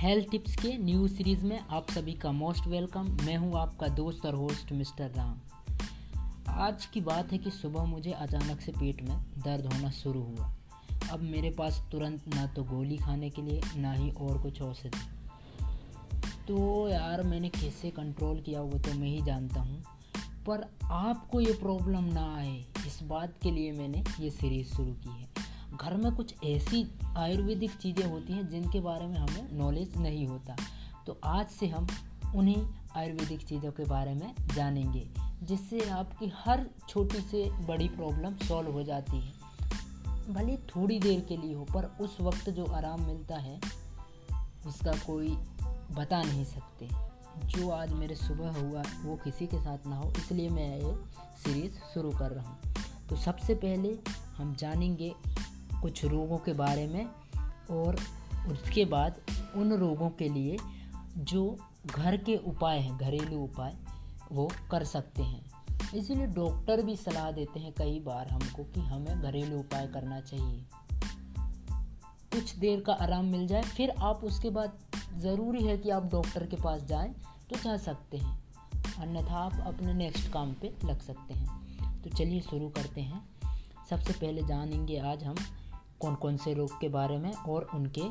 Health tips के new series में आप सभी का मोस्ट वेलकम। मैं हूँ आपका दोस्त और होस्ट मिस्टर राम। आज की बात है कि सुबह मुझे अचानक से पेट में दर्द होना शुरू हुआ। अब मेरे पास तुरंत ना तो गोली खाने के लिए, ना ही और कुछ औषधि। तो यार मैंने कैसे कंट्रोल किया वो तो मैं ही जानता हूँ। पर आपको ये प्रॉब्लम ना आए, इस बात के लिए मैंने ये सीरीज़ शुरू की है। घर में कुछ ऐसी आयुर्वेदिक चीज़ें होती हैं जिनके बारे में हमें नॉलेज नहीं होता। तो आज से हम उन्हीं आयुर्वेदिक चीज़ों के बारे में जानेंगे, जिससे आपकी हर छोटी से बड़ी प्रॉब्लम सॉल्व हो जाती है। भले थोड़ी देर के लिए हो, पर उस वक्त जो आराम मिलता है, उसका कोई बता नहीं सकते। जो आज मेरे सुबह हुआ, वो किसी के साथ ना हो, इसलिए मैं ये सीरीज़ शुरू कर रहा हूँ। तो सबसे पहले हम जानेंगे कुछ रोगों के बारे में और उसके बाद उन रोगों के लिए जो घर के उपाय हैं, घरेलू उपाय, वो कर सकते हैं। इसीलिए डॉक्टर भी सलाह देते हैं कई बार हमको कि हमें घरेलू उपाय करना चाहिए। कुछ देर का आराम मिल जाए, फिर आप उसके बाद ज़रूरी है कि आप डॉक्टर के पास जाएँ तो जा सकते हैं। अन्यथा आप अपने नेक्स्ट काम पे लग सकते हैं। तो चलिए शुरू करते हैं। सबसे पहले जानेंगे आज हम कौन कौन से रोग के बारे में और उनके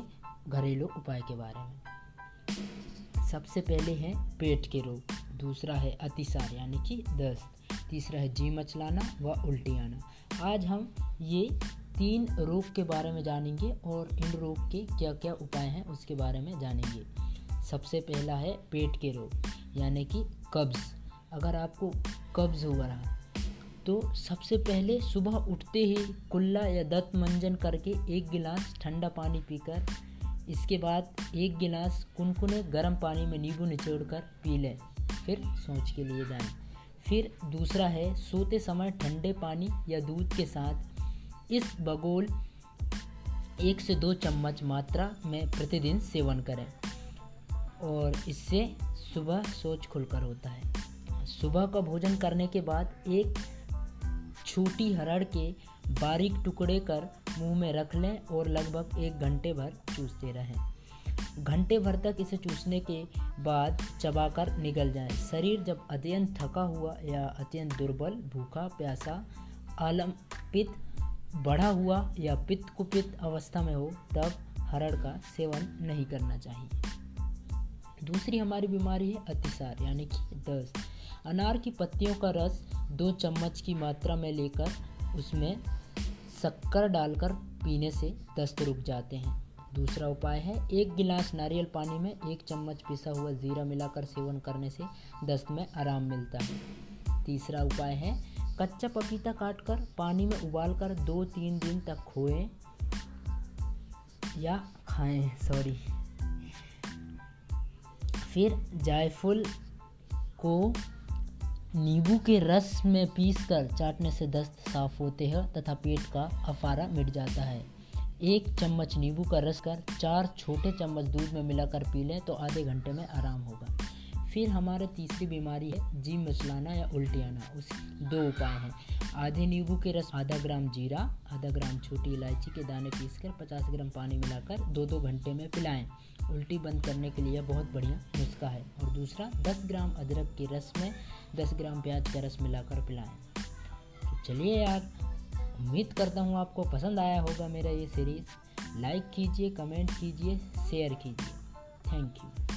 घरेलू उपाय के बारे में। सबसे पहले है पेट के रोग, दूसरा है अतिसार यानी कि दस्त, तीसरा है जी मचलाना व उल्टी आना। आज हम ये तीन रोग के बारे में जानेंगे और इन रोग के क्या क्या उपाय हैं उसके बारे में जानेंगे। सबसे पहला है पेट के रोग, यानी कि कब्ज़। अगर आपको कब्ज़ हो रहा तो सबसे पहले सुबह उठते ही कुल्ला या दत्त मंजन करके एक गिलास ठंडा पानी पीकर, इसके बाद एक गिलास कुनकुने गर्म पानी में नींबू निचोड़ कर पी लें, फिर सोच के लिए जाएँ। फिर दूसरा है सोते समय ठंडे पानी या दूध के साथ। इस बगोल एक से दो चम्मच मात्रा में प्रतिदिन सेवन करें और इससे सुबह सोच खुलकर होता है। सुबह का भोजन करने के बाद एक छोटी हरड़ के बारीक टुकड़े कर मुँह में रख लें और लगभग एक घंटे भर चूसते रहें। घंटे भर तक इसे चूसने के बाद चबाकर निकल जाए। शरीर जब अत्यंत थका हुआ या अत्यंत दुर्बल, भूखा, प्यासा आलम पित्त बढ़ा हुआ या पित्त कुपित अवस्था में हो, तब हरड़ का सेवन नहीं करना चाहिए। दूसरी हमारी बीमारी है अतिसार, यानी कि दस्त अनार की पत्तियों का रस दो चम्मच की मात्रा में लेकर उसमें शक्कर डालकर पीने से दस्त रुक जाते हैं। दूसरा उपाय है, एक गिलास नारियल पानी में एक चम्मच पिसा हुआ ज़ीरा मिलाकर सेवन करने से दस्त में आराम मिलता है। तीसरा उपाय है, कच्चा पपीता काटकर पानी में उबालकर दो तीन दिन तक खोएँ या खाएँ सॉरी फिर जायफल को नींबू के रस में पीसकर चाटने से दस्त साफ़ होते हैं तथा पेट का अफारा मिट जाता है। एक चम्मच नींबू का रस कर चार छोटे चम्मच दूध में मिलाकर पी लें तो आधे घंटे में आराम होगा। फिर हमारा तीसरी बीमारी है जी मचलाना या उल्टी आना उस दो उपाय हैं। आधे नींबू के रस, आधा ग्राम जीरा, आधा ग्राम छोटी इलायची के दाने पीसकर 50 ग्राम पानी मिलाकर दो दो घंटे में पिलाएँ। उल्टी बंद करने के लिए बहुत बढ़िया नुस्खा है। और दूसरा 10 ग्राम अदरक के रस में 10 ग्राम प्याज का रस मिलाकर पिलाएँ। तो चलिए यार, उम्मीद करता हूँ आपको पसंद आया होगा मेरा ये सीरीज़ लाइक कीजिए कमेंट कीजिए शेयर कीजिए। Thank you